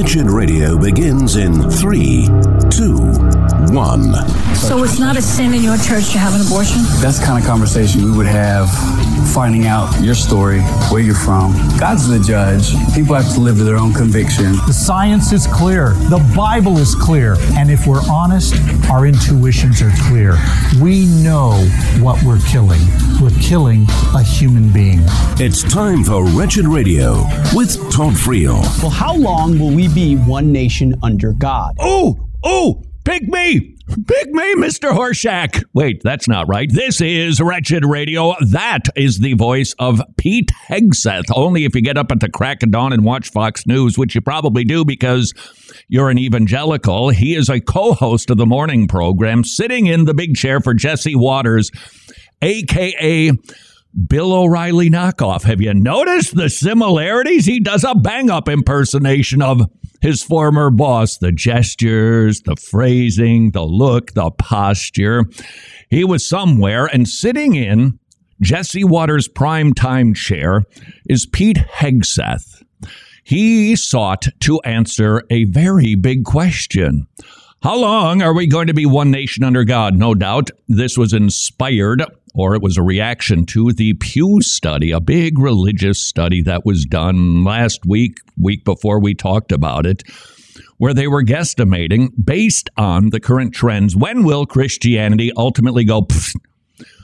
Wretched Radio begins in three, two, one. So it's not a sin in your church to have an abortion? That's the kind of conversation we would have finding out your story, where you're from. God's the judge. People have to live to their own conviction. The science is clear. The Bible is clear. And if we're honest, our intuitions are clear. We know what we're killing. We're killing a human being. It's time for Wretched Radio with Todd Friel. Well, how long will we be one nation under God? Oh, oh, pick me. Pick me, Mr. Horshack. Wait, that's not right. This is Wretched Radio. That is the voice of Pete Hegseth. Only if you get up at the crack of dawn and watch Fox News, which you probably do because you're an evangelical. He is a co host of the morning program, sitting in the big chair for Jesse Watters, aka Bill O'Reilly knockoff. Have you noticed the similarities? He does a bang up impersonation of his former boss, the gestures, the phrasing, the look, the posture. He was somewhere and sitting in Jesse Watters' prime time chair is Pete Hegseth. He sought to answer a very big question. How long are we going to be one nation under God? No doubt this was inspired or it was a reaction to the Pew study, a big religious study that was done last week, week before we talked about it, where they were guesstimating based on the current trends when will Christianity ultimately go, pfft,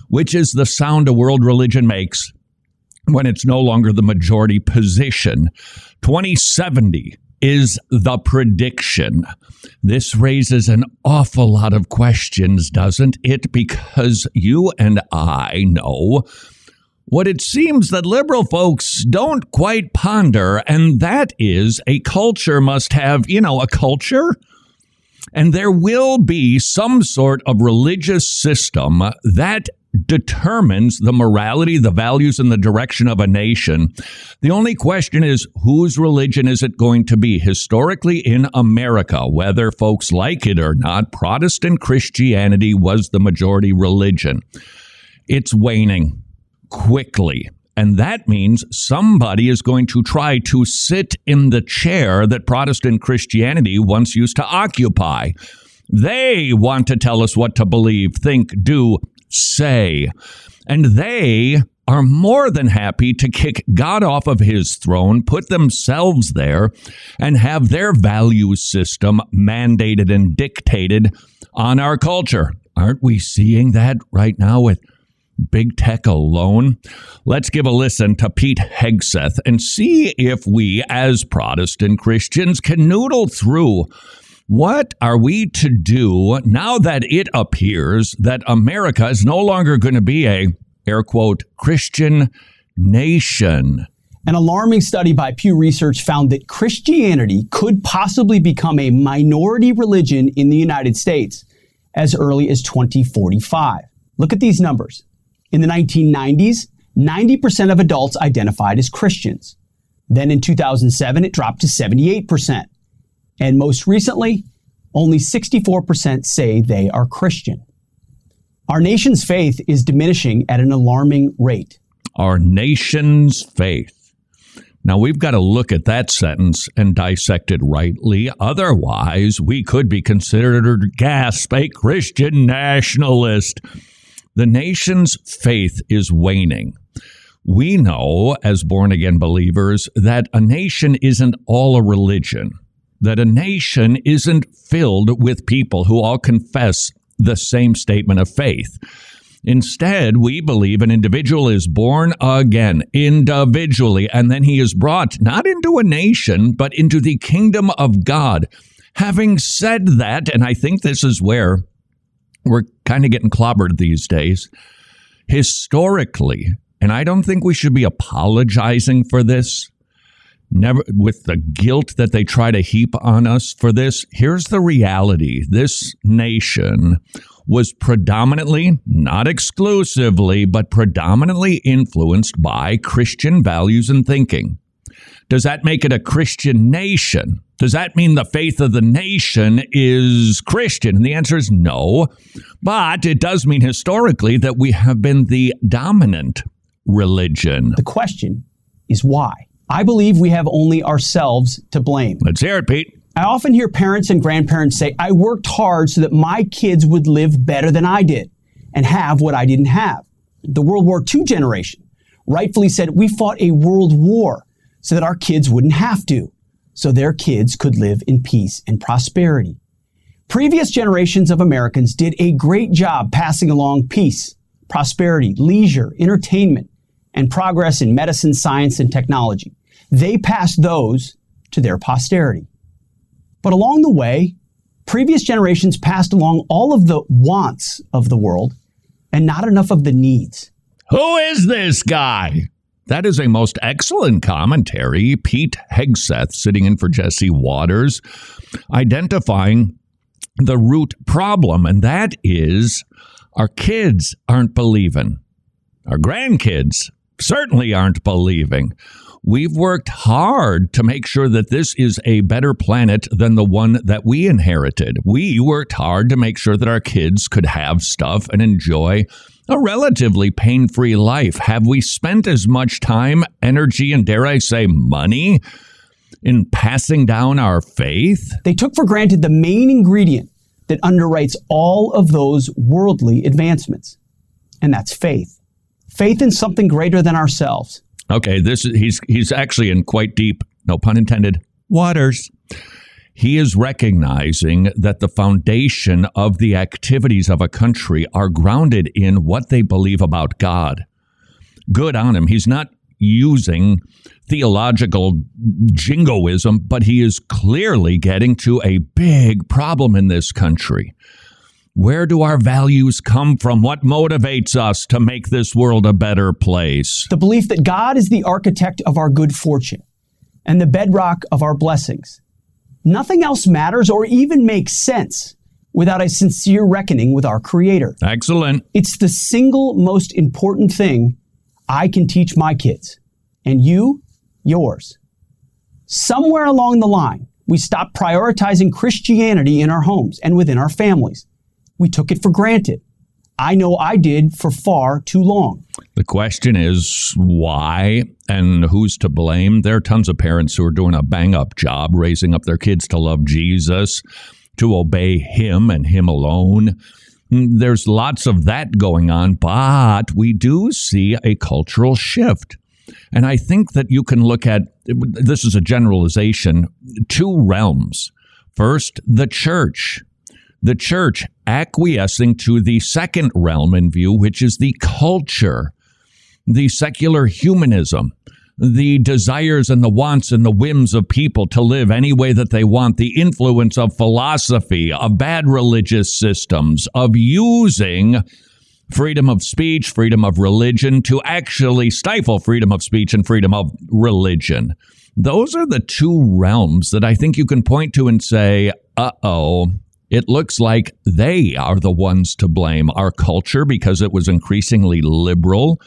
which is the sound a world religion makes when it's no longer the majority position. 2070 is the prediction. This raises an awful lot of questions, doesn't it? Because you and I know what it seems that liberal folks don't quite ponder, and that is a culture must have, you know, a culture. And there will be some sort of religious system that determines the morality, the values, and the direction of a nation. The only question is whose religion is it going to be? Historically, in America, whether folks like it or not, Protestant Christianity was the majority religion. It's waning quickly. And that means somebody is going to try to sit in the chair that Protestant Christianity once used to occupy. They want to tell us what to believe, think, do, say. And they are more than happy to kick God off of his throne, put themselves there, and have their value system mandated and dictated on our culture. Aren't we seeing that right now with big tech alone? Let's give a listen to Pete Hegseth and see if we, as Protestant Christians, can noodle through what are we to do now that it appears that America is no longer going to be a air quote Christian nation? An alarming study by Pew Research found that Christianity could possibly become a minority religion in the United States as early as 2045. Look at these numbers. In the 1990s, 90% of adults identified as Christians. Then in 2007, it dropped to 78%. And most recently, only 64% say they are Christian. Our nation's faith is diminishing at an alarming rate. Our nation's faith. Now, we've got to look at that sentence and dissect it rightly. Otherwise, we could be considered, a gasp, a Christian nationalist. The nation's faith is waning. We know, as born again believers, that a nation isn't all a religion that a nation isn't filled with people who all confess the same statement of faith. Instead, we believe an individual is born again individually, and then he is brought not into a nation, but into the kingdom of God. Having said that, and I think this is where we're kind of getting clobbered these days, historically, and I don't think we should be apologizing for this, never with the guilt that they try to heap on us for this here's the reality. This nation was predominantly not exclusively but predominantly influenced by christian values and thinking. Does that make it a christian nation? Does that mean the faith of the nation is christian? And the answer is no but it does mean historically that we have been the dominant religion. The question is why I believe we have only ourselves to blame. Let's hear it, Pete. I often hear parents and grandparents say, I worked hard so that my kids would live better than I did and have what I didn't have. The World War II generation rightfully said, We fought a world war so that our kids wouldn't have to, so their kids could live in peace and prosperity. Previous generations of Americans did a great job passing along peace, prosperity, leisure, entertainment, and progress in medicine, science, and technology. They passed those to their posterity. But along the way, previous generations passed along all of the wants of the world and not enough of the needs. Who is this guy? That is a most excellent commentary. Pete Hegseth sitting in for Jesse Watters, identifying the root problem, and that is our kids aren't believing. Our grandkids certainly aren't believing. We've worked hard to make sure that this is a better planet than the one that we inherited. We worked hard to make sure that our kids could have stuff and enjoy a relatively pain free life. Have we spent as much time, energy, and dare I say, money in passing down our faith? They took for granted the main ingredient that underwrites all of those worldly advancements, and that's faith. Faith in something greater than ourselves. Okay, this is he's he's actually in quite deep, no pun intended, waters. He is recognizing that the foundation of the activities of a country are grounded in what they believe about God. Good on him. He's not using theological jingoism, but he is clearly getting to a big problem in this country. Where do our values come from? What motivates us to make this world a better place? The belief that God is the architect of our good fortune and the bedrock of our blessings. Nothing else matters or even makes sense without a sincere reckoning with our Creator. Excellent. It's the single most important thing I can teach my kids, and you, yours. Somewhere along the line, we stopped prioritizing Christianity in our homes and within our families. We took it for granted. I know I did for far too long. The question is why and who's to blame? There are tons of parents who are doing a bang up job raising up their kids to love Jesus, to obey Him and Him alone. Hmm, there's lots of that going on, but we do see a cultural shift. And I think that you can look at this is a generalization two realms. First, the church the church acquiescing to the second realm in view, which is the culture, the secular humanism, the desires and the wants and the whims of people to live any way that they want, the influence of philosophy, of bad religious systems, of using freedom of speech, freedom of religion to actually stifle freedom of speech and freedom of religion. Those are the two realms that I think you can point to and say, uh oh, it looks like they are the ones to blame. Our culture, because it was increasingly liberal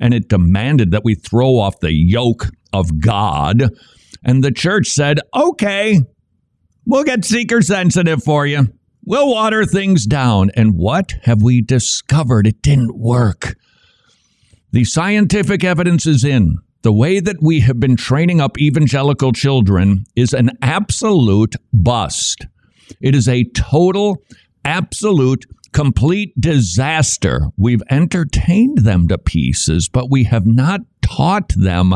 and it demanded that we throw off the yoke of God. And the church said, okay, we'll get seeker sensitive for you. We'll water things down. And what have we discovered? It didn't work. The scientific evidence is in. The way that we have been training up evangelical children is an absolute bust. It is a total, absolute, complete disaster. We've entertained them to pieces, but we have not taught them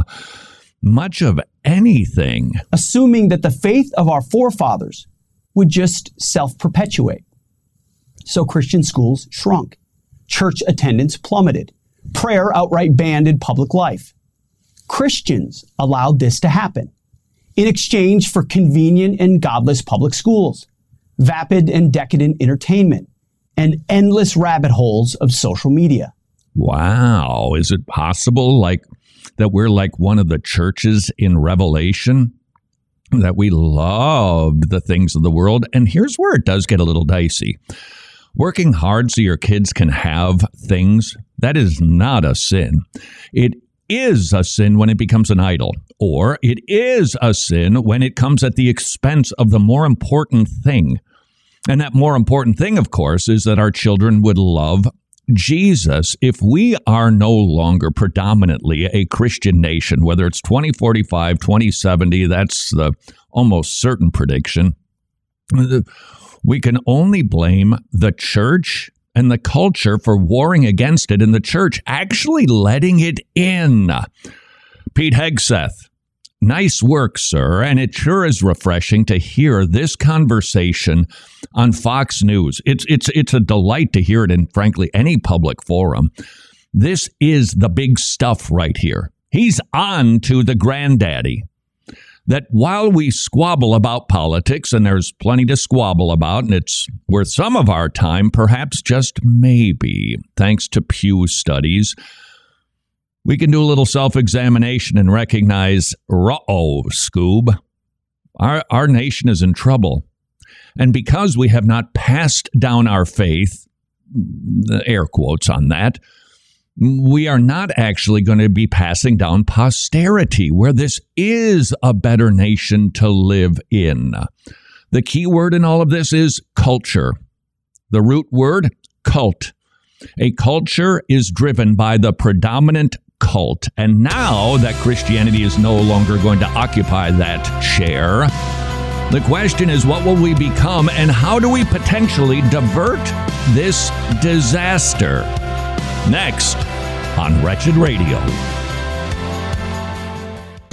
much of anything. Assuming that the faith of our forefathers would just self perpetuate. So Christian schools shrunk, church attendance plummeted, prayer outright banned in public life. Christians allowed this to happen in exchange for convenient and godless public schools vapid and decadent entertainment, and endless rabbit holes of social media. Wow. Is it possible like that we're like one of the churches in Revelation? That we loved the things of the world. And here's where it does get a little dicey. Working hard so your kids can have things, that is not a sin. It is a sin when it becomes an idol, or it is a sin when it comes at the expense of the more important thing. And that more important thing, of course, is that our children would love Jesus, if we are no longer predominantly a Christian nation, whether it's 2045, 2070, that's the almost certain prediction, we can only blame the church and the culture for warring against it and the church actually letting it in. Pete Hegseth, nice work, sir. And it sure is refreshing to hear this conversation on Fox News. It's, it's, it's a delight to hear it in, frankly, any public forum. This is the big stuff right here. He's on to the granddaddy that while we squabble about politics, and there's plenty to squabble about, and it's worth some of our time, perhaps just maybe, thanks to Pew studies, we can do a little self examination and recognize, oh, Scoob, our, our nation is in trouble. And because we have not passed down our faith, air quotes on that, we are not actually going to be passing down posterity where this is a better nation to live in. The key word in all of this is culture. The root word, cult. A culture is driven by the predominant cult. And now that Christianity is no longer going to occupy that chair, the question is what will we become and how do we potentially divert this disaster? Next on Wretched Radio.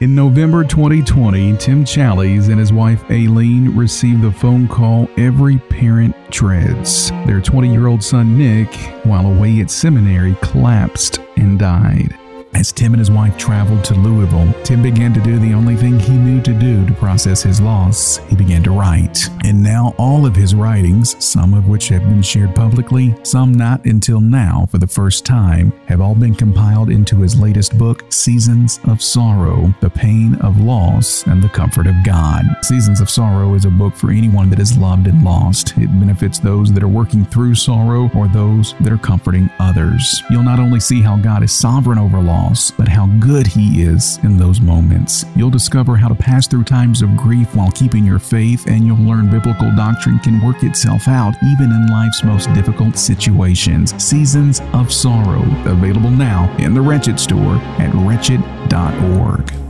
In November 2020, Tim Challies and his wife Aileen received the phone call every parent dreads. Their 20 year old son Nick, while away at seminary, collapsed and died. As Tim and his wife traveled to Louisville, Tim began to do the only thing he knew to do to process his loss. He began to write. And now all of his writings, some of which have been shared publicly, some not until now for the first time, have all been compiled into his latest book, Seasons of Sorrow The Pain of Loss and the Comfort of God. Seasons of Sorrow is a book for anyone that is loved and lost. It benefits those that are working through sorrow or those that are comforting others. You'll not only see how God is sovereign over loss, loss, but how good He is in those moments. You'll discover how to pass through times of grief while keeping your faith, and you'll learn biblical doctrine can work itself out even in life's most difficult situations. Seasons of Sorrow, available now in the Wretched store at wretched.org.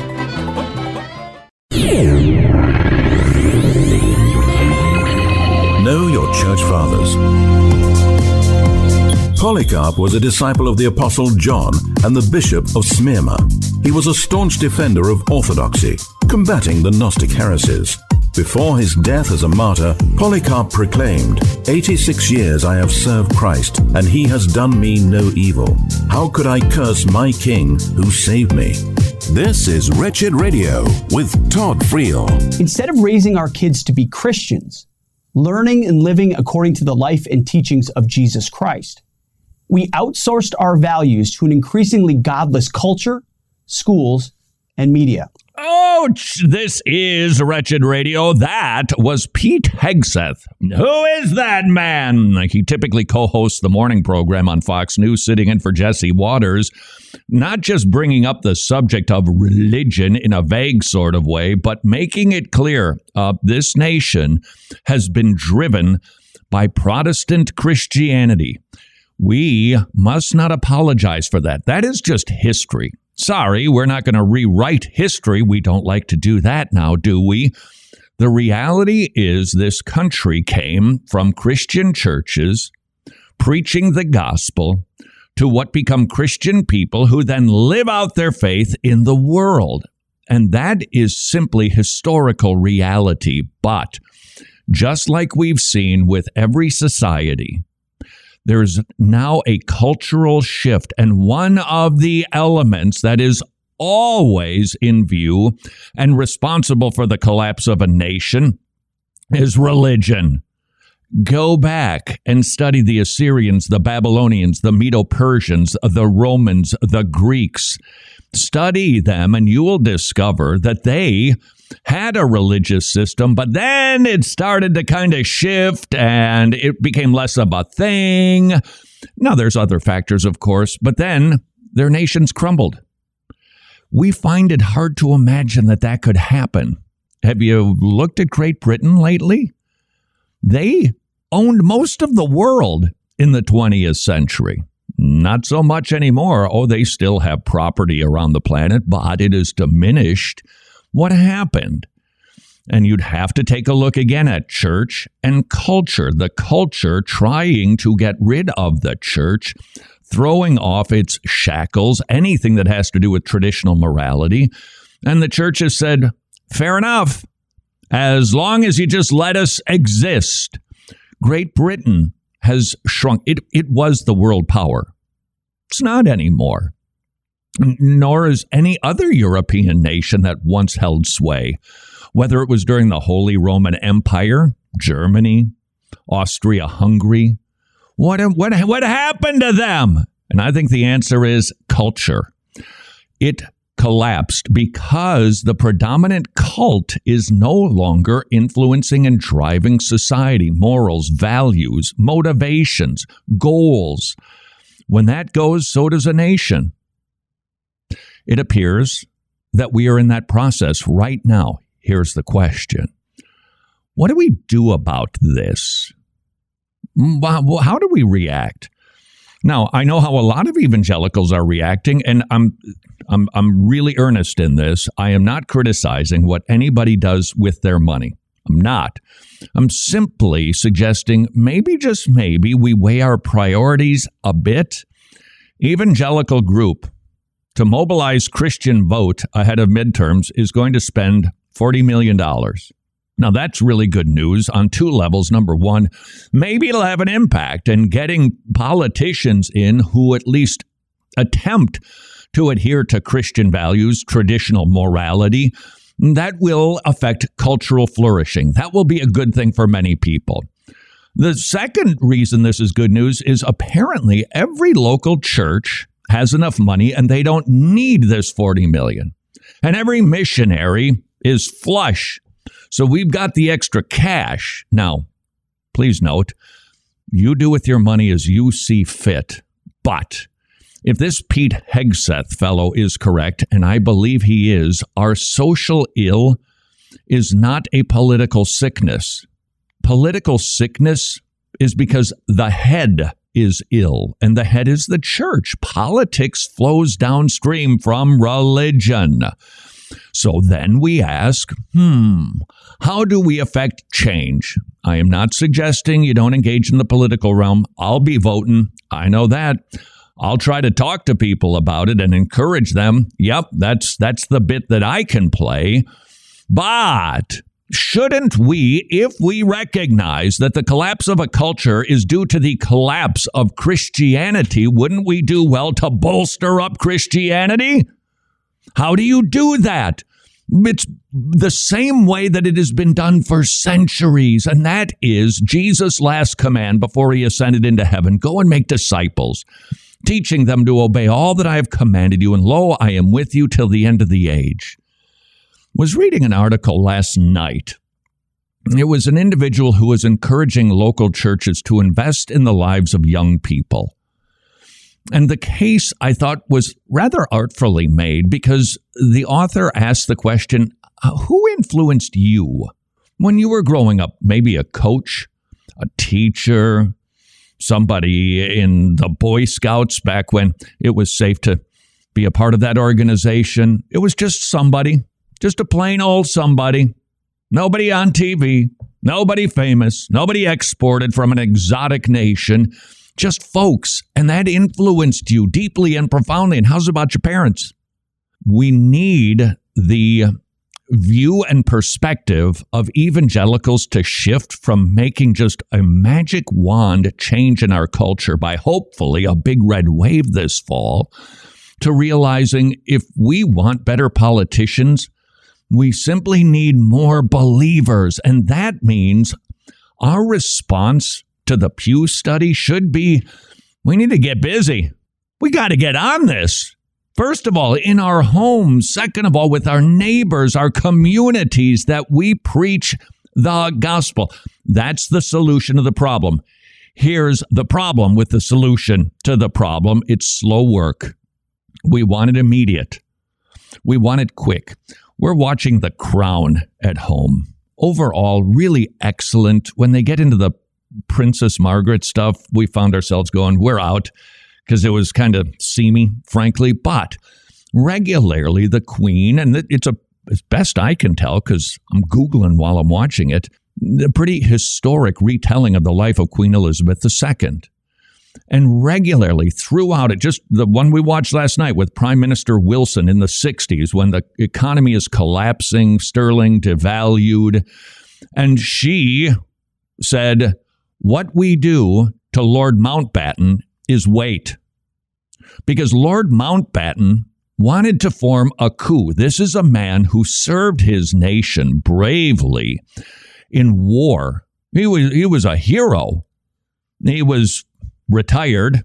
Know your church fathers. Polycarp was a disciple of the Apostle John and the Bishop of Smyrna. He was a staunch defender of orthodoxy, combating the Gnostic heresies. Before his death as a martyr, Polycarp proclaimed, 86 years I have served Christ, and he has done me no evil. How could I curse my king who saved me? This is Wretched Radio with Todd Friel. Instead of raising our kids to be Christians, learning and living according to the life and teachings of Jesus Christ, we outsourced our values to an increasingly godless culture, schools, and media. Ouch! This is Wretched Radio. That was Pete Hegseth. Who is that man? He typically co hosts the morning program on Fox News, sitting in for Jesse Watters, not just bringing up the subject of religion in a vague sort of way, but making it clear uh, this nation has been driven by Protestant Christianity. We must not apologize for that. That is just history. Sorry, we're not going to rewrite history. We don't like to do that now, do we? The reality is, this country came from Christian churches preaching the gospel to what become Christian people who then live out their faith in the world. And that is simply historical reality. But just like we've seen with every society, there's now a cultural shift. And one of the elements that is always in view and responsible for the collapse of a nation is religion. Go back and study the Assyrians, the Babylonians, the Medo Persians, the Romans, the Greeks. Study them, and you will discover that they had a religious system, but then it started to kind of shift and it became less of a thing. Now, there's other factors, of course, but then their nations crumbled. We find it hard to imagine that that could happen. Have you looked at Great Britain lately? They owned most of the world in the 20th century. Not so much anymore. Oh, they still have property around the planet, but it is diminished what happened? And you'd have to take a look again at church and culture, the culture trying to get rid of the church, throwing off its shackles, anything that has to do with traditional morality. And the church has said, fair enough, as long as you just let us exist. Great Britain has shrunk. It, it was the world power. It's not anymore nor is any other European nation that once held sway, whether it was during the Holy Roman Empire, Germany, Austria Hungary. What, what, what happened to them? And I think the answer is culture. It collapsed because the predominant cult is no longer influencing and driving society, morals, values, motivations, goals. When that goes, so does a nation. It appears that we are in that process right now. Here's the question What do we do about this? Mm, how do we react? Now, I know how a lot of evangelicals are reacting, and I'm, I'm, I'm really earnest in this. I am not criticizing what anybody does with their money. I'm not. I'm simply suggesting maybe, just maybe, we weigh our priorities a bit. Evangelical group to mobilize Christian vote ahead of midterms is going to spend $40 million. Now, that's really good news on two levels. Number one, maybe it'll have an impact in getting politicians in who at least attempt to adhere to Christian values, traditional morality. That will affect cultural flourishing. That will be a good thing for many people. The second reason this is good news is apparently every local church has enough money and they don't need this 40 million. And every missionary is flush. So we've got the extra cash. Now, please note, you do with your money as you see fit. But if this Pete Hegseth fellow is correct, and I believe he is, our social ill is not a political sickness. Political sickness is because the head is ill, and the head is the church. Politics flows downstream from religion. So then we ask, hmm, how do we affect change? I am not suggesting you don't engage in the political realm. I'll be voting. I know that. I'll try to talk to people about it and encourage them. Yep, that's that's the bit that I can play. But shouldn't we, if we recognize that the collapse of a culture is due to the collapse of Christianity, wouldn't we do well to bolster up Christianity? How do you do that? It's the same way that it has been done for centuries, and that is Jesus' last command before he ascended into heaven go and make disciples, teaching them to obey all that I have commanded you, and lo, I am with you till the end of the age. Was reading an article last night. It was an individual who was encouraging local churches to invest in the lives of young people. And the case I thought was rather artfully made because the author asked the question uh, Who influenced you when you were growing up? Maybe a coach, a teacher, somebody in the Boy Scouts back when it was safe to be a part of that organization. It was just somebody, just a plain old somebody. Nobody on TV, nobody famous, nobody exported from an exotic nation just folks, and that influenced you deeply and profoundly. And how's about your parents? We need the view and perspective of evangelicals to shift from making just a magic wand change in our culture by hopefully a big red wave this fall to realizing if we want better politicians, we simply need more believers. And that means our response to the Pew study should be we need to get busy. We got to get on this. First of all, in our homes. Second of all, with our neighbors, our communities, that we preach the gospel. That's the solution to the problem. Here's the problem with the solution to the problem it's slow work. We want it immediate, we want it quick. We're watching The Crown at home. Overall, really excellent. When they get into the Princess Margaret stuff, we found ourselves going, we're out because it was kind of seamy, frankly. But regularly, the Queen, and it's a as best I can tell because I'm Googling while I'm watching it, a pretty historic retelling of the life of Queen Elizabeth II. And regularly throughout it, just the one we watched last night with Prime Minister Wilson in the 60s when the economy is collapsing, sterling devalued. And she said, what we do to Lord Mountbatten is wait. Because Lord Mountbatten wanted to form a coup. This is a man who served his nation bravely in war. He was he was a hero. He was retired.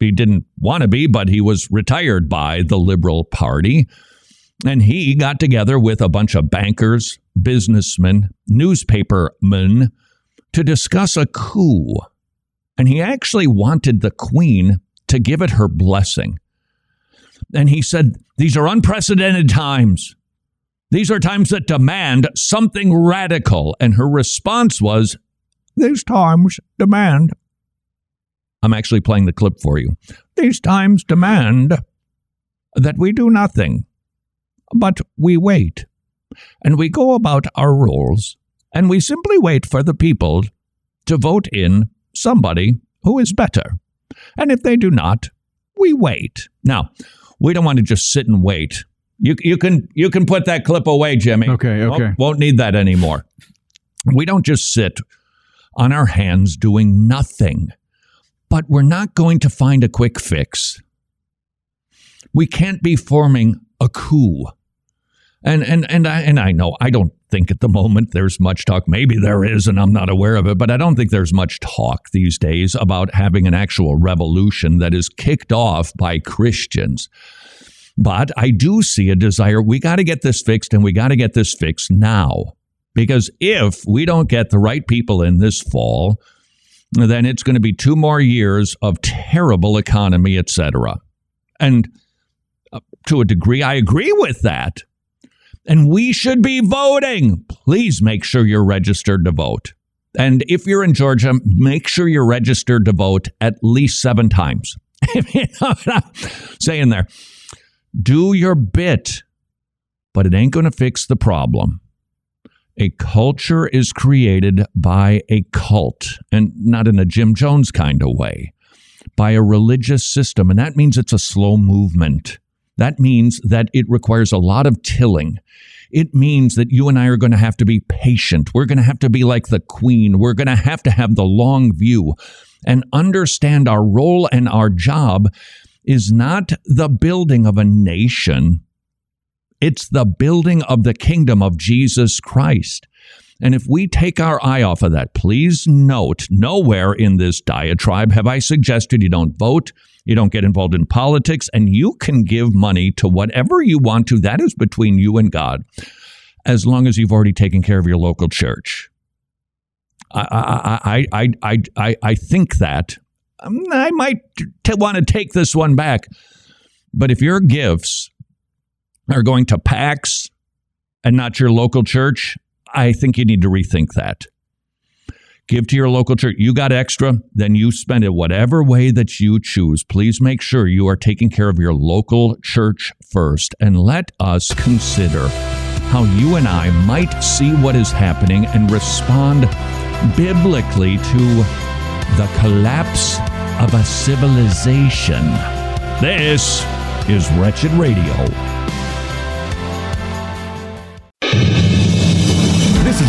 He didn't want to be, but he was retired by the Liberal Party. And he got together with a bunch of bankers, businessmen, newspapermen, to discuss a coup. And he actually wanted the queen to give it her blessing. And he said, These are unprecedented times. These are times that demand something radical. And her response was, These times demand. I'm actually playing the clip for you. These times demand that we do nothing, but we wait and we go about our roles and we simply wait for the people to vote in somebody who is better. And if they do not, we wait. Now, we don't want to just sit and wait. You, you can you can put that clip away, Jimmy. Okay, okay. Won't, won't need that anymore. We don't just sit on our hands doing nothing, but we're not going to find a quick fix. We can't be forming a coup. And and and I and I know I don't think at the moment there's much talk. Maybe there is, and I'm not aware of it, but I don't think there's much talk these days about having an actual revolution that is kicked off by Christians. But I do see a desire. We got to get this fixed, and we got to get this fixed now. Because if we don't get the right people in this fall, then it's going to be two more years of terrible economy, etc. And uh, to a degree, I agree with that and we should be voting. Please make sure you're registered to vote. And if you're in Georgia, make sure you're registered to vote at least seven times. saying there? Do your bit, but it ain't going to fix the problem. A culture is created by a cult, and not in a Jim Jones kind of way, by a religious system. And that means it's a slow movement. That means that it requires a lot of tilling. it means that you and I are going to have to be patient. We're going to have to be like the queen. We're going to have to have the long view and understand our role and our job is not the building of a nation. It's the building of the kingdom of Jesus Christ. And if we take our eye off of that, please note nowhere in this diatribe have I suggested you don't vote, you don't get involved in politics, and you can give money to whatever you want to. That is between you and God, as long as you've already taken care of your local church. I, I, I, I, I, I think that um, I might t- want to take this one back. But if your gifts are going to PACs and not your local church, I think you need to rethink that. Give to your local church. You got extra, then you spend it whatever way that you choose. Please make sure you are taking care of your local church first. And let us consider how you and I might see what is happening and respond biblically to the collapse of a civilization. This is Wretched Radio.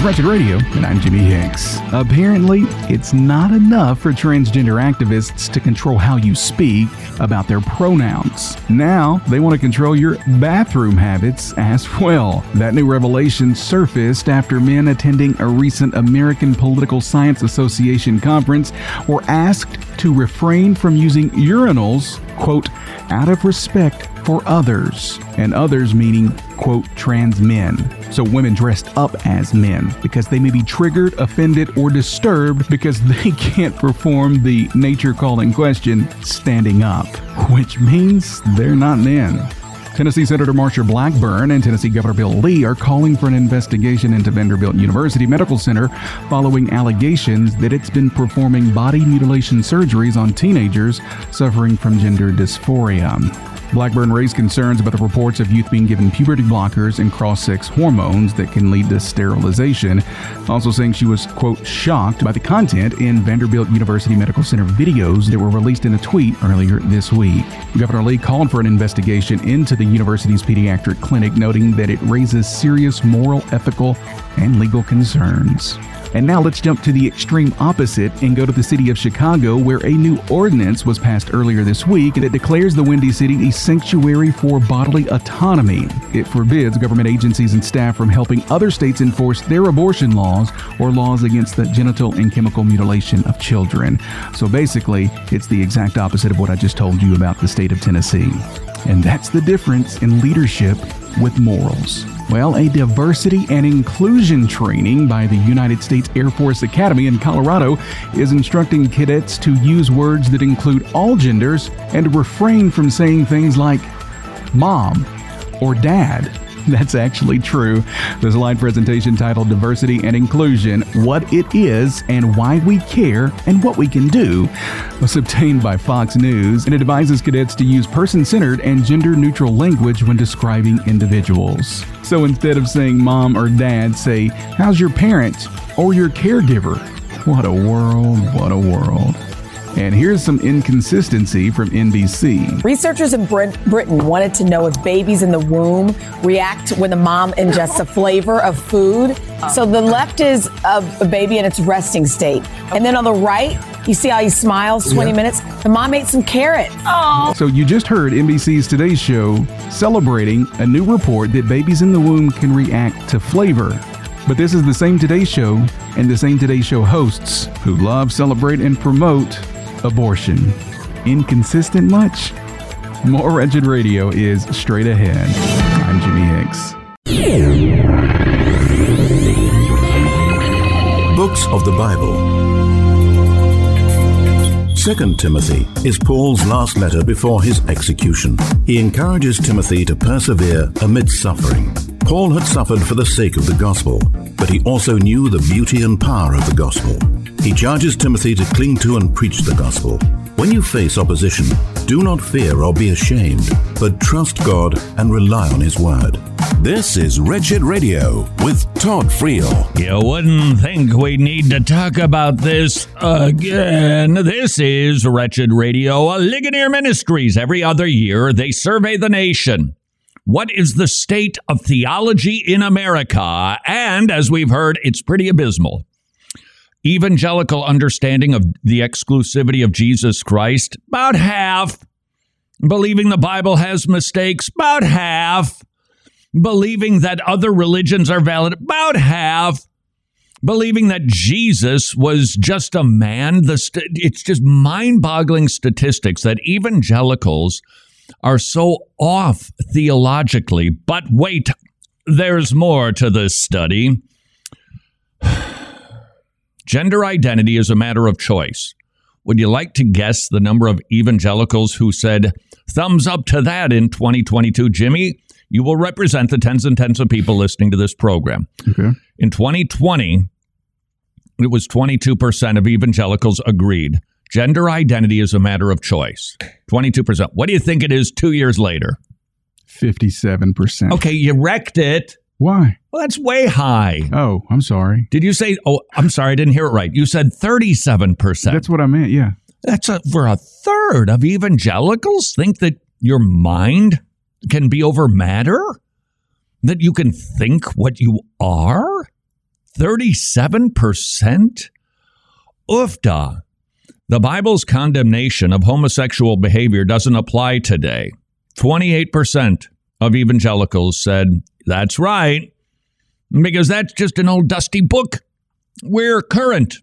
Wretched Radio, and I'm Jimmy Hicks. Apparently, it's not enough for transgender activists to control how you speak about their pronouns. Now, they want to control your bathroom habits as well. That new revelation surfaced after men attending a recent American Political Science Association conference were asked to refrain from using urinals, quote, out of respect for others, and others meaning, quote, trans men. So women dressed up as men because they may be triggered, offended, or disturbed because they can't perform the nature call in question standing up, which means they're not men. Tennessee Senator Marsha Blackburn and Tennessee Governor Bill Lee are calling for an investigation into Vanderbilt University Medical Center following allegations that it's been performing body mutilation surgeries on teenagers suffering from gender dysphoria. Blackburn raised concerns about the reports of youth being given puberty blockers and cross sex hormones that can lead to sterilization, also saying she was, quote, shocked by the content in Vanderbilt University Medical Center videos that were released in a tweet earlier this week. Governor Lee called for an investigation into the university's pediatric clinic, noting that it raises serious moral, ethical, and legal concerns. And now let's jump to the extreme opposite and go to the city of Chicago, where a new ordinance was passed earlier this week that declares the Windy City a sanctuary for bodily autonomy. It forbids government agencies and staff from helping other states enforce their abortion laws or laws against the genital and chemical mutilation of children. So basically, it's the exact opposite of what I just told you about the state of Tennessee. And that's the difference in leadership with morals. Well, a diversity and inclusion training by the United States Air Force Academy in Colorado is instructing cadets to use words that include all genders and refrain from saying things like mom or dad. That's actually true. The slide presentation titled Diversity and Inclusion What It Is and Why We Care and What We Can Do was obtained by Fox News and advises cadets to use person centered and gender neutral language when describing individuals. So instead of saying mom or dad, say, How's your parent or your caregiver? What a world, what a world. And here's some inconsistency from NBC. Researchers in Brit- Britain wanted to know if babies in the womb react when the mom ingests a flavor of food. So the left is a, a baby in its resting state. And then on the right, you see how he smiles 20 Yeah. minutes? The mom ate some carrots. Oh. So you just heard NBC's Today Show celebrating a new report that babies in the womb can react to flavor. But this is the same Today Show and the same Today Show hosts who love, celebrate, and promote abortion. Inconsistent much? More Wretched Radio is straight ahead. I'm Jimmy Hicks. Books of the Bible. 2 Timothy is Paul's last letter before his execution. He encourages Timothy to persevere amidst suffering. Paul had suffered for the sake of the gospel, but he also knew the beauty and power of the gospel. He charges Timothy to cling to and preach the gospel. When you face opposition, do not fear or be ashamed, but trust God and rely on His word. This is Wretched Radio with Todd Friel. You wouldn't think we need to talk about this again. This is Wretched Radio, Ligonier Ministries. Every other year, they survey the nation. What is the state of theology in America? And as we've heard, it's pretty abysmal. Evangelical understanding of the exclusivity of Jesus Christ, about half. Believing the Bible has mistakes, about half. Believing that other religions are valid, about half believing that Jesus was just a man. The st- it's just mind boggling statistics that evangelicals are so off theologically. But wait, there's more to this study. Gender identity is a matter of choice. Would you like to guess the number of evangelicals who said thumbs up to that in 2022? Jimmy, you will represent the tens and tens of people listening to this program. Okay. In 2020, it was 22% of evangelicals agreed gender identity is a matter of choice. 22%. What do you think it is two years later? 57%. Okay, you wrecked it. Why? Well, that's way high. Oh, I'm sorry. Did you say, oh, I'm sorry, I didn't hear it right. You said 37%. That's what I meant, yeah. That's a, for a third of evangelicals think that your mind can be over matter? That you can think what you are? 37%? Oofda. The Bible's condemnation of homosexual behavior doesn't apply today. 28% of evangelicals said, That's right, because that's just an old dusty book. We're current.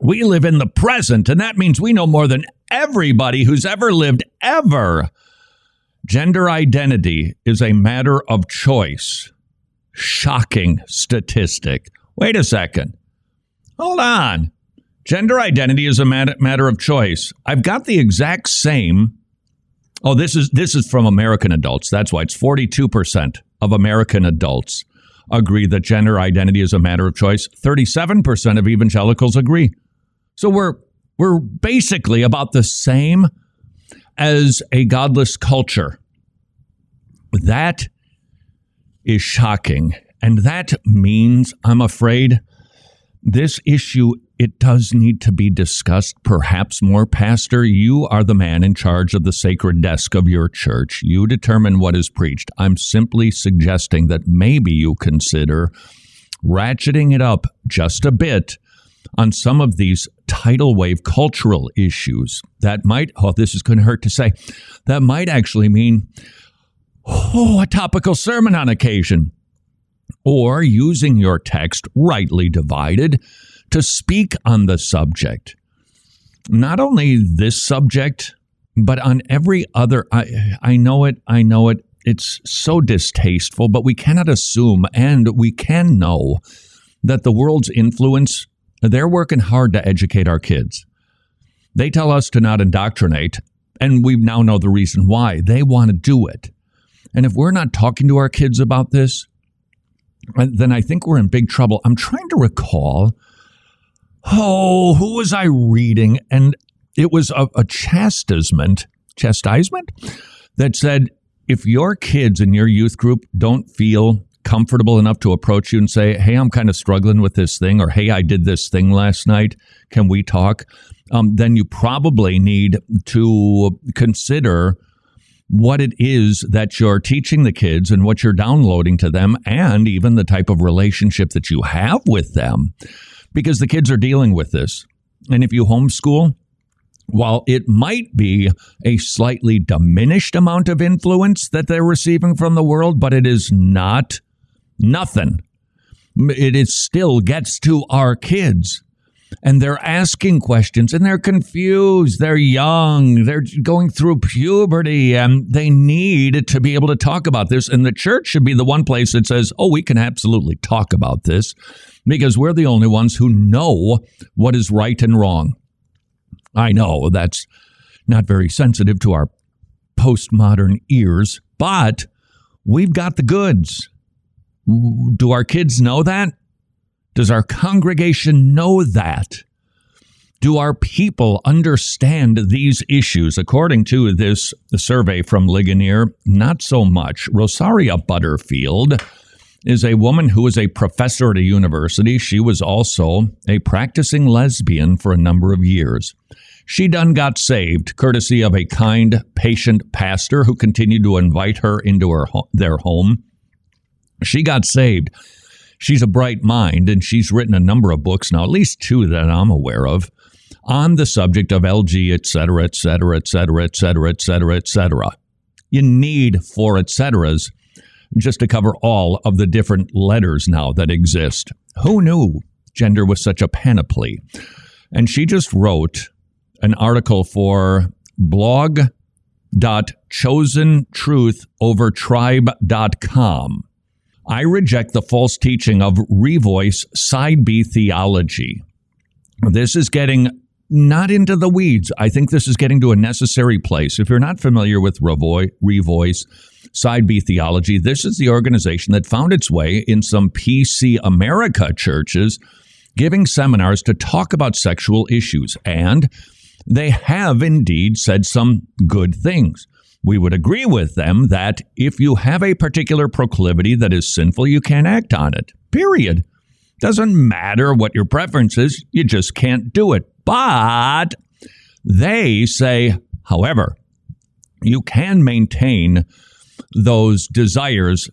We live in the present, and that means we know more than everybody who's ever lived ever. Gender identity is a matter of choice. Shocking statistic. Wait a second. Hold on. Gender identity is a matter of choice. I've got the exact same. Oh, this is this is from American adults. That's why it's 42% of American adults agree that gender identity is a matter of choice. 37% of evangelicals agree. So we're we're basically about the same as a godless culture. That is shocking. And that means, I'm afraid, this issue it does need to be discussed. Perhaps more pastor you are the man in charge of the sacred desk of your church. You determine what is preached. I'm simply suggesting that maybe you consider ratcheting it up just a bit on some of these tidal wave cultural issues. That might oh this is going to hurt to say that might actually mean oh a topical sermon on occasion or using your text rightly divided to speak on the subject. Not only this subject, but on every other. I, I know it, I know it. It's so distasteful, but we cannot assume and we can know that the world's influence, they're working hard to educate our kids. They tell us to not indoctrinate, and we now know the reason why. They want to do it. And if we're not talking to our kids about this, uh, then I think we're in big trouble. I'm trying to recall, oh, who was I reading? And it was a, a chastisement, chastisement that said, if your kids in your youth group don't feel comfortable enough to approach you and say, Hey, I'm kind of struggling with this thing, or Hey, I did this thing last night. Can we talk? Um, then you probably need to consider what it is that you're teaching the kids and what you're downloading to them, and even the type of relationship that you have with them, because the kids are dealing with this. And if you homeschool, while it might be a slightly diminished amount of influence that they're receiving from the world, but it is not nothing. It is still gets to our kids and they're asking questions and they're confused. They're young. They're going through puberty and they need to be able to talk about this. And the church should be the one place that says, oh, we can absolutely talk about this because we're the only ones who know what is right and wrong. I know that's not very sensitive to our postmodern ears, but we've got the goods. Do our kids know that? Does our congregation know that? Do our people understand these issues? According to this survey from Ligonier, not so much. Rosaria Butterfield is a woman who is a professor at a university. She was also a practicing lesbian for a number of years. She done got saved, courtesy of a kind, patient pastor who continued to invite her into her their home. She got saved. She's a bright mind, and she's written a number of books now, at least two that I'm aware of, on the subject of LG, et cetera, et cetera, et cetera, et cetera, et cetera, et cetera. You need four et ceteras just to cover all of the different letters now that exist. Who knew gender was such a panoply? And she just wrote an article for blog.chosentruthovertribe.com. I reject the false teaching of revoice side B theology. This is getting not into the weeds. I think this is getting to a necessary place. If you're not familiar with revoice, Side B Theology, this is the organization that found its way in some PC America churches, giving seminars to talk about sexual issues. And they have indeed said some good things. We would agree with them that if you have a particular proclivity that is sinful, you can't act on it. Period. Doesn't matter what your preference is, you just can't do it. But they say, however, you can maintain those desires,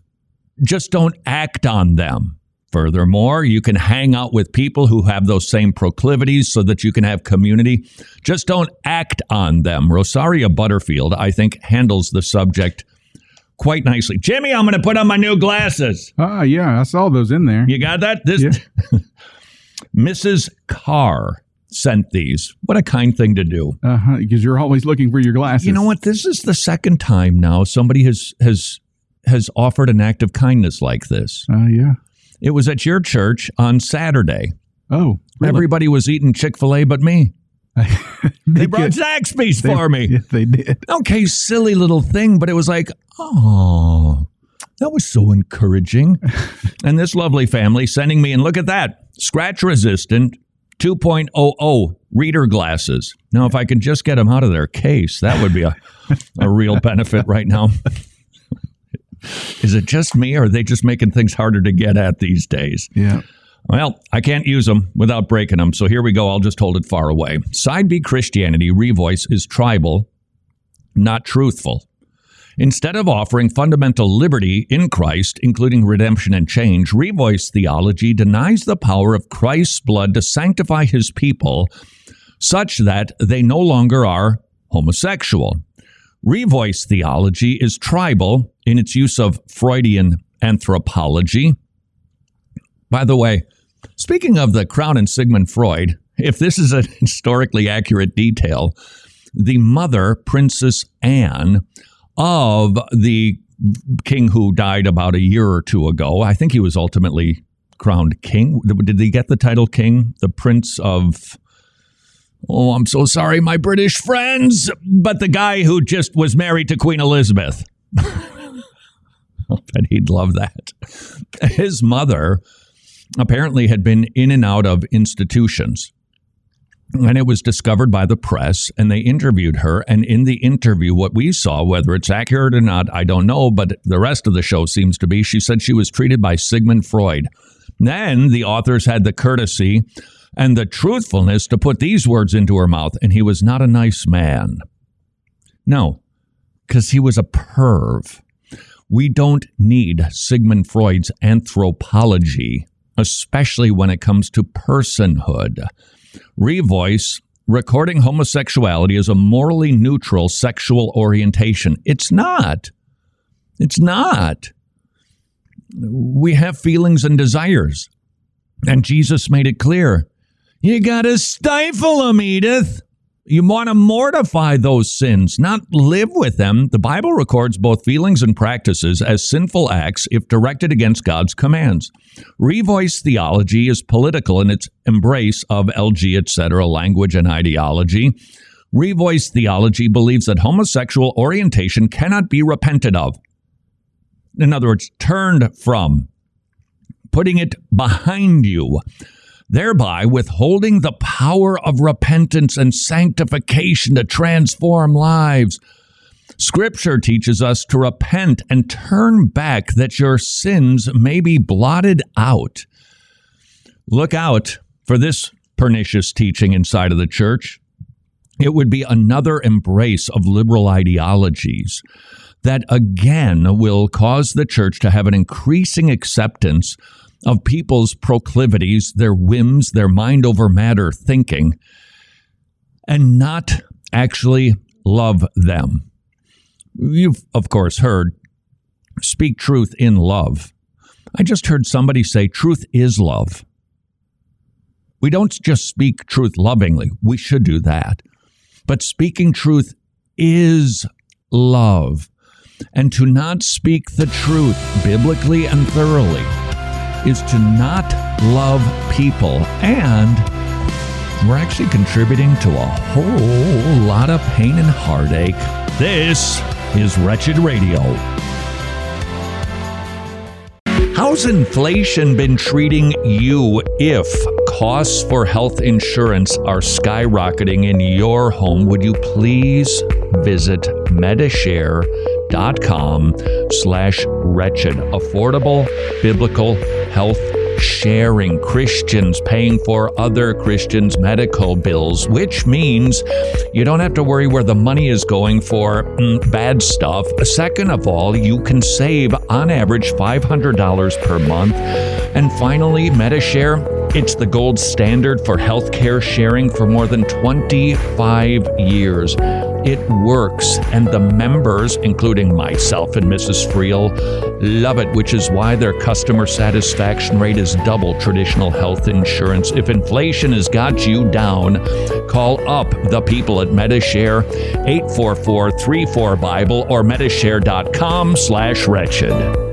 just don't act on them. Furthermore, you can hang out with people who have those same proclivities so that you can have community. Just don't act on them. Rosaria Butterfield, I think, handles the subject quite nicely. Jimmy, I'm going to put on my new glasses. Ah, uh, yeah, I saw those in there. You got that? This yeah. Mrs. Carr sent these. What a kind thing to do. Uh-huh, because you're always looking for your glasses. You know what? This is the second time now somebody has has has offered an act of kindness like this. Oh uh, yeah. It was at your church on Saturday. Oh, really? everybody was eating Chick Fil A, but me. they, they brought Zaxby's for me. Yeah, they did. Okay, silly little thing, but it was like, oh, that was so encouraging. and this lovely family sending me, and look at that, scratch resistant 2.00 reader glasses. Now, if I can just get them out of their case, that would be a, a real benefit right now. Is it just me, or are they just making things harder to get at these days? Yeah. Well, I can't use them without breaking them, so here we go. I'll just hold it far away. Side B Christianity Revoice is tribal, not truthful. Instead of offering fundamental liberty in Christ, including redemption and change, Revoice theology denies the power of Christ's blood to sanctify his people such that they no longer are homosexual. Revoice theology is tribal in its use of Freudian anthropology. By the way, speaking of the crown and Sigmund Freud, if this is a historically accurate detail, the mother, Princess Anne, of the king who died about a year or two ago. I think he was ultimately crowned king. Did he get the title king? The prince of. Oh, I'm so sorry, my British friends, but the guy who just was married to Queen Elizabeth. I bet he'd love that. His mother apparently had been in and out of institutions and it was discovered by the press and they interviewed her. And in the interview what we saw whether it's accurate or not i don't know but the rest of the show seems to be she said she was treated by sigmund freud. Then the authors had the courtesy and the truthfulness to put these words into her mouth and he was not a nice man. No because he was a perv. We don't need sigmund freud's anthropology especially when it comes to personhood Revoice recording homosexuality as a morally neutral sexual orientation. It's not. It's not. We have feelings and desires. And Jesus made it clear. You got to stifle them, Edith. You want to mortify those sins, not live with them. The Bible records both feelings and practices as sinful acts if directed against God's commands. Revoice theology is political in its embrace of LG, etc., language and ideology. Revoice theology believes that homosexual orientation cannot be repented of. In other words, turned from, putting it behind you thereby withholding the power of repentance and sanctification to transform lives. Scripture teaches us to repent and turn back that your sins may be blotted out. Look out for this pernicious teaching inside of the church. It would be another embrace of liberal ideologies that again will cause the church to have an increasing acceptance of people's proclivities, their whims, their mind over matter thinking, and not actually love them. You've, of course, heard speak truth in love. I just heard somebody say truth is love. We don't just speak truth lovingly, we should do that. But speaking truth is love. And to not speak the truth biblically and thoroughly is to not love people. And we're actually contributing to a whole lot of pain and heartache. This is Wretched Radio. How's inflation been treating you if costs for health insurance are skyrocketing in your home? Would you please visit medishare.com slash wretched affordable biblical health sharing Christians paying for other Christians' medical bills, which means you don't have to worry where the money is going for mm, bad stuff. Second of all, you can save on average $500 per month. And finally, Medishare. It's the gold standard for healthcare sharing for more than 25 years. It works, and the members, including myself and Mrs. Friel, love it, which is why their customer satisfaction rate is double traditional health insurance. If inflation has got you down, call up the people at Medishare 844-34 Bible or medishare.com slash wretched.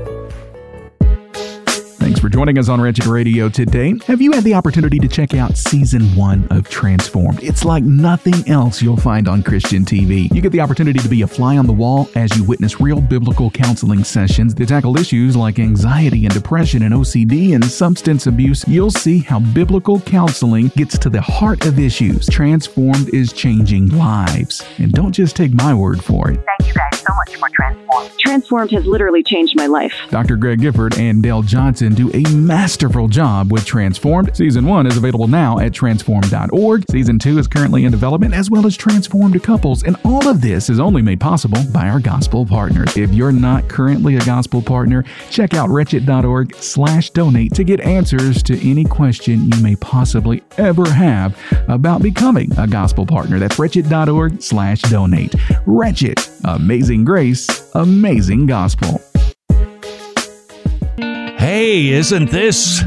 For joining us on Wretched Radio today. Have you had the opportunity to check out season one of Transformed? It's like nothing else you'll find on Christian TV. You get the opportunity to be a fly on the wall as you witness real biblical counseling sessions that tackle issues like anxiety and depression and OCD and substance abuse. You'll see how biblical counseling gets to the heart of issues. Transformed is changing lives. And don't just take my word for it. Thank you guys so much for Transformed. Transformed has literally changed my life. Dr. Greg Gifford and Dale Johnson do a masterful job with Transformed. Season 1 is available now at transformed.org. Season 2 is currently in development, as well as Transformed Couples. And all of this is only made possible by our gospel partners. If you're not currently a gospel partner, check out wretched.org slash donate to get answers to any question you may possibly ever have about becoming a gospel partner. That's wretched.org slash donate. Wretched. Amazing grace. Amazing gospel. Hey, isn't this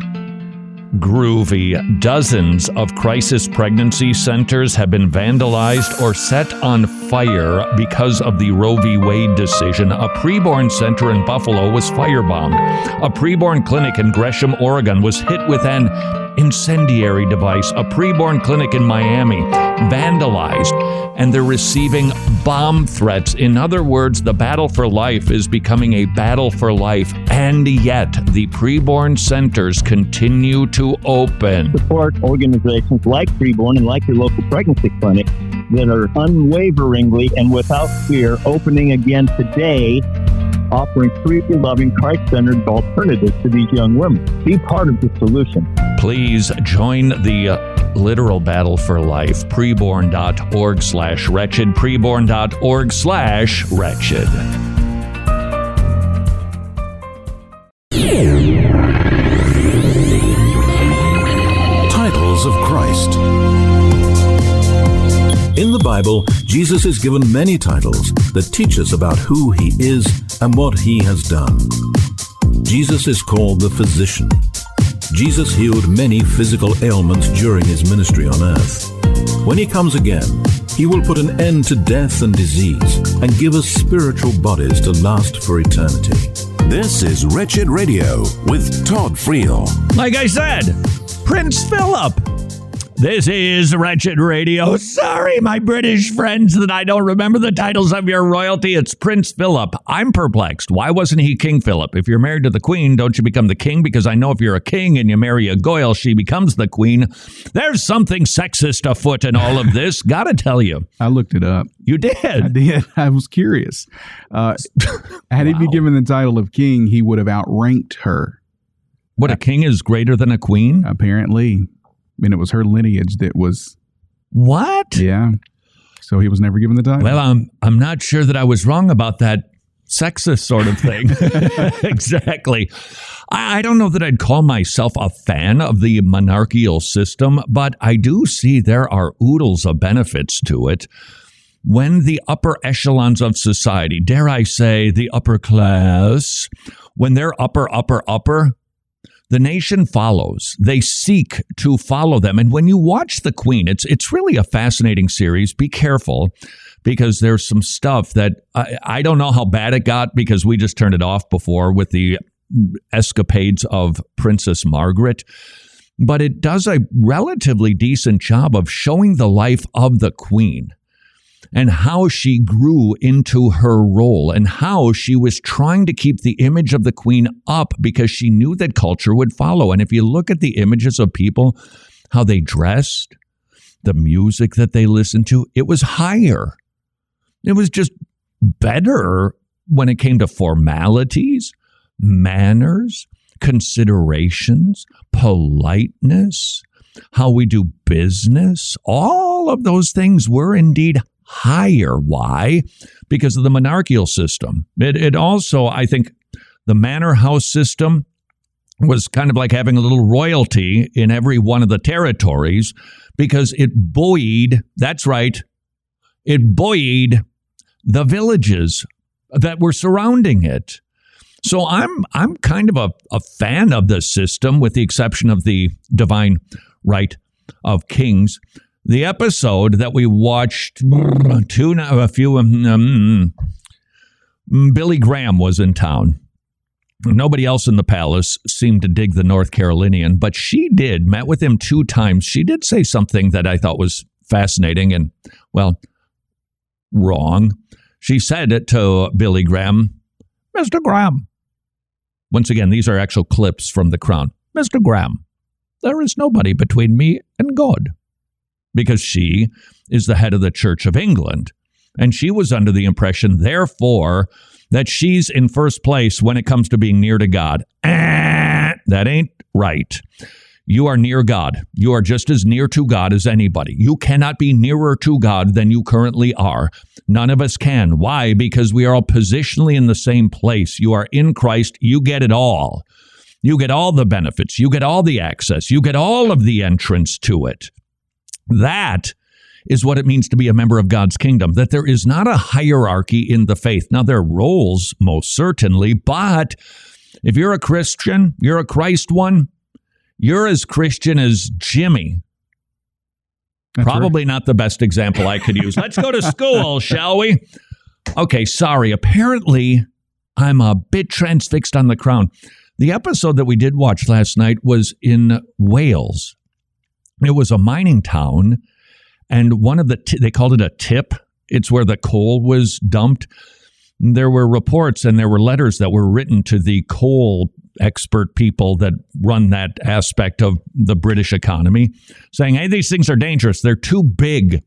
groovy? Dozens of crisis pregnancy centers have been vandalized or set on fire because of the Roe v. Wade decision. A preborn center in Buffalo was firebombed. A preborn clinic in Gresham, Oregon was hit with an incendiary device. A preborn clinic in Miami vandalized, and they're receiving bomb threats. In other words, the battle for life is becoming a battle for life, and yet the preborn centers continue to open. Support organizations like Preborn and like your local pregnancy clinic that are unwaveringly and without fear opening again today offering free, loving, Christ centered alternatives to these young women. Be part of the solution. Please join the uh, literal battle for life. Preborn.org slash wretched. Preborn.org slash wretched. Bible, Jesus is given many titles that teach us about who he is and what he has done. Jesus is called the physician. Jesus healed many physical ailments during his ministry on earth. When he comes again, he will put an end to death and disease and give us spiritual bodies to last for eternity. This is Wretched Radio with Todd Friel. Like I said, Prince Philip. This is Wretched Radio. Sorry, my British friends, that I don't remember the titles of your royalty. It's Prince Philip. I'm perplexed. Why wasn't he King Philip? If you're married to the Queen, don't you become the King? Because I know if you're a king and you marry a Goyle, she becomes the Queen. There's something sexist afoot in all of this. Gotta tell you. I looked it up. You did? I did. I was curious. Uh, had he been given the title of king, he would have outranked her. What, a king is greater than a queen? Apparently. And it was her lineage that was. What? Yeah. So he was never given the title. Well, I'm I'm not sure that I was wrong about that sexist sort of thing. exactly. I, I don't know that I'd call myself a fan of the monarchical system, but I do see there are oodles of benefits to it. When the upper echelons of society, dare I say, the upper class, when they're upper, upper, upper, the nation follows. They seek to follow them. And when you watch The Queen, it's it's really a fascinating series. Be careful because there's some stuff that I, I don't know how bad it got because we just turned it off before with the escapades of Princess Margaret. But it does a relatively decent job of showing the life of the Queen and how she grew into her role and how she was trying to keep the image of the queen up because she knew that culture would follow. And if you look at the images of people, how they dressed, the music that they listened to, it was higher. It was just better when it came to formalities, manners, considerations, politeness, how we do business. All of those things were indeed higher. Why? Because of the monarchical system. It, it also, I think, the manor house system was kind of like having a little royalty in every one of the territories because it buoyed, that's right, it buoyed the villages that were surrounding it. So I'm I'm kind of a, a fan of the system, with the exception of the divine right of kings. The episode that we watched two a few um, Billy Graham was in town. Nobody else in the palace seemed to dig the North Carolinian, but she did. Met with him two times. She did say something that I thought was fascinating and, well, wrong. She said it to Billy Graham, Mr. Graham. Once again, these are actual clips from The Crown. Mr. Graham, there is nobody between me and God. Because she is the head of the Church of England. And she was under the impression, therefore, that she's in first place when it comes to being near to God. That ain't right. You are near God. You are just as near to God as anybody. You cannot be nearer to God than you currently are. None of us can. Why? Because we are all positionally in the same place. You are in Christ. You get it all. You get all the benefits. You get all the access. You get all of the entrance to it. That is what it means to be a member of God's kingdom, that there is not a hierarchy in the faith. Now, there are roles, most certainly, but if you're a Christian, you're a Christ one, you're as Christian as Jimmy. That's Probably not the best example I could use. Let's go to school, shall we? Okay, sorry. Apparently, I'm a bit transfixed on the crown. The episode that we did watch last night was in Wales. It was a mining town, and one of the, t- they called it a tip. It's where the coal was dumped. There were reports and there were letters that were written to the coal expert people that run that aspect of the British economy saying, hey, these things are dangerous. They're too big.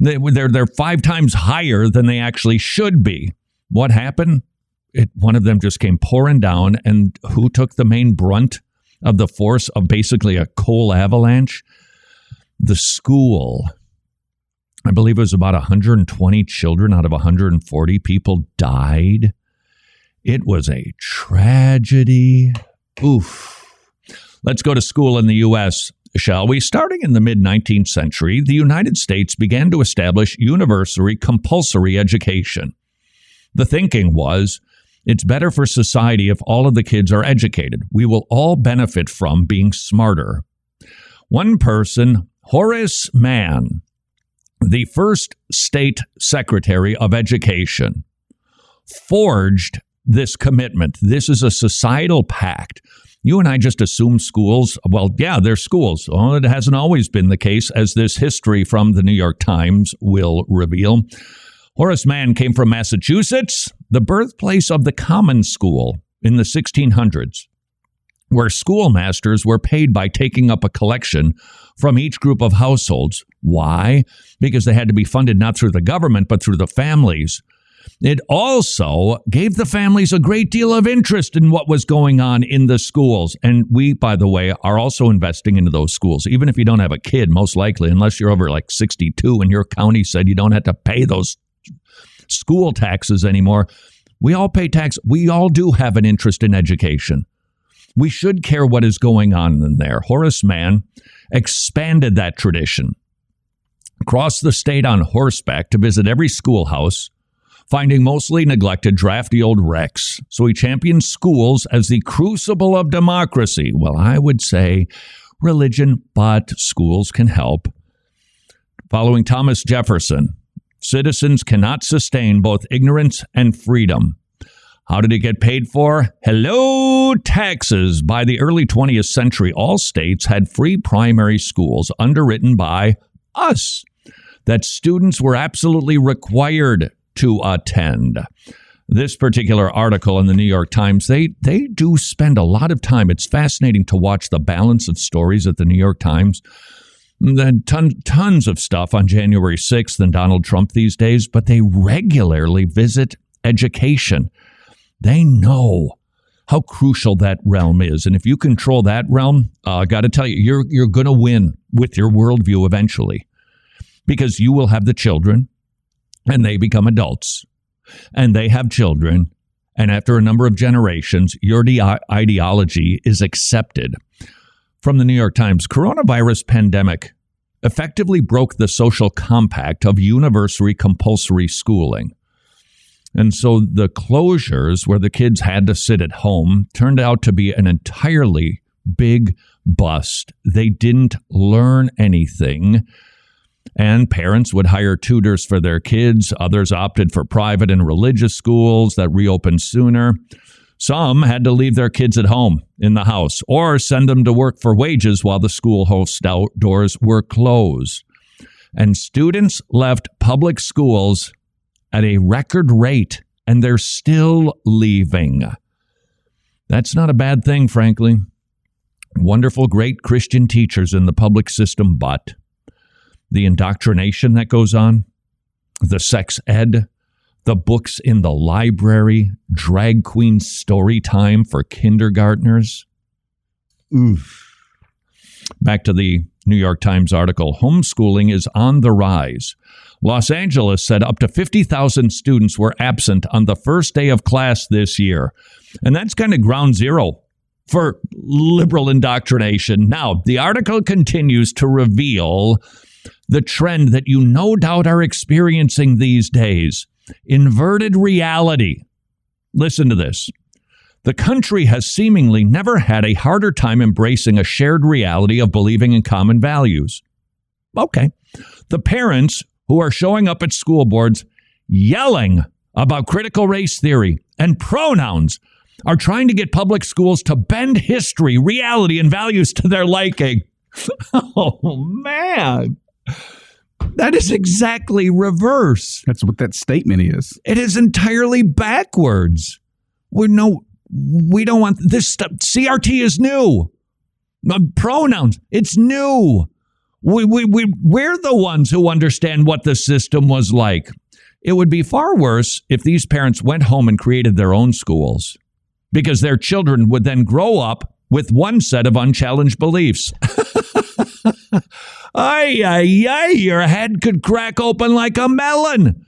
They, they're, they're five times higher than they actually should be. What happened? It, one of them just came pouring down, and who took the main brunt of the force of basically a coal avalanche? The school. I believe it was about 120 children out of 140 people died. It was a tragedy. Oof. Let's go to school in the U.S., shall we? Starting in the mid 19th century, the United States began to establish universal compulsory education. The thinking was it's better for society if all of the kids are educated. We will all benefit from being smarter. One person, Horace Mann, the first state secretary of education, forged this commitment. This is a societal pact. You and I just assume schools, well, yeah, they're schools. Well, it hasn't always been the case, as this history from the New York Times will reveal. Horace Mann came from Massachusetts, the birthplace of the common school in the 1600s, where schoolmasters were paid by taking up a collection from each group of households. Why? Because they had to be funded not through the government, but through the families. It also gave the families a great deal of interest in what was going on in the schools. And we, by the way, are also investing into those schools. Even if you don't have a kid, most likely, unless you're over like 62 and your county said you don't have to pay those school taxes anymore, we all pay tax. We all do have an interest in education. We should care what is going on in there. Horace Mann expanded that tradition. Crossed the state on horseback to visit every schoolhouse finding mostly neglected, drafty old wrecks. So he championed schools as the crucible of democracy. Well, I would say religion, but schools can help. Following Thomas Jefferson, citizens cannot sustain both ignorance and freedom. How did it get paid for? Hello, taxes. By the early 20th century, all states had free primary schools underwritten by us that students were absolutely required to attend. This particular article in the New York Times, they they do spend a lot of time. It's fascinating to watch the balance of stories at the New York Times. Ton, tons of stuff on January 6th and Donald Trump these days, but they regularly visit education. They know how crucial that realm is. And if you control that realm, uh, I got to tell you, you're, you're going to win with your worldview eventually because you will have the children and they become adults and they have children. And after a number of generations, your ideology is accepted. From the New York Times, coronavirus pandemic effectively broke the social compact of universally compulsory schooling. And so the closures where the kids had to sit at home turned out to be an entirely big bust. They didn't learn anything. And parents would hire tutors for their kids. Others opted for private and religious schools that reopened sooner. Some had to leave their kids at home in the house or send them to work for wages while the school host doors were closed. And students left public schools at a record rate, and they're still leaving. That's not a bad thing, frankly. Wonderful, great Christian teachers in the public system, but the indoctrination that goes on, the sex ed, the books in the library, drag queen story time for kindergartners. Oof. Back to the New York Times article homeschooling is on the rise. Los Angeles said up to 50,000 students were absent on the first day of class this year. And that's kind of ground zero for liberal indoctrination. Now, the article continues to reveal the trend that you no doubt are experiencing these days inverted reality. Listen to this. The country has seemingly never had a harder time embracing a shared reality of believing in common values. Okay. The parents who are showing up at school boards yelling about critical race theory and pronouns are trying to get public schools to bend history, reality, and values to their liking. oh, man. That is exactly reverse. That's what that statement is. It is entirely backwards. We no, we don't want this stuff. CRT is new. Uh, pronouns, it's new. We, we, we, we're the ones who understand what the system was like. It would be far worse if these parents went home and created their own schools because their children would then grow up with one set of unchallenged beliefs. Ay, ay, your head could crack open like a melon.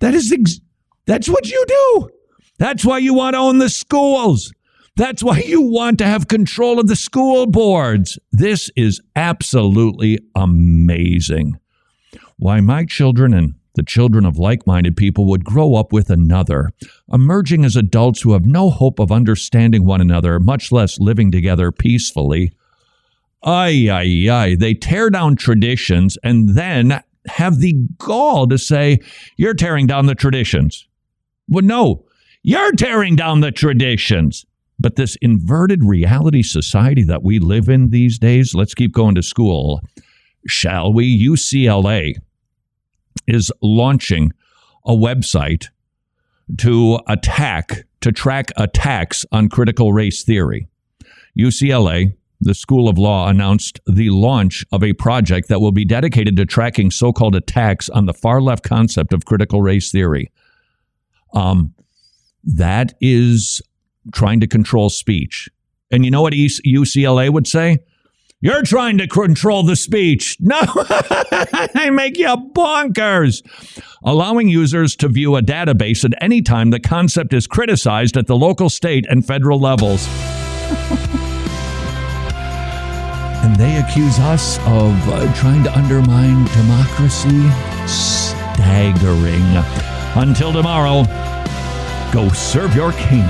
That is, ex- that's what you do. That's why you want to own the schools. That's why you want to have control of the school boards. This is absolutely amazing. Why my children and the children of like minded people would grow up with another, emerging as adults who have no hope of understanding one another, much less living together peacefully. Ay, ay, ay. They tear down traditions and then have the gall to say, You're tearing down the traditions. Well, no, you're tearing down the traditions. But this inverted reality society that we live in these days, let's keep going to school, shall we? UCLA is launching a website to attack, to track attacks on critical race theory. UCLA, the School of Law, announced the launch of a project that will be dedicated to tracking so called attacks on the far left concept of critical race theory. Um, that is trying to control speech. And you know what UCLA would say? You're trying to control the speech. No, I make you bonkers. Allowing users to view a database at any time the concept is criticized at the local, state, and federal levels. and they accuse us of uh, trying to undermine democracy. Staggering. Until tomorrow, go serve your king.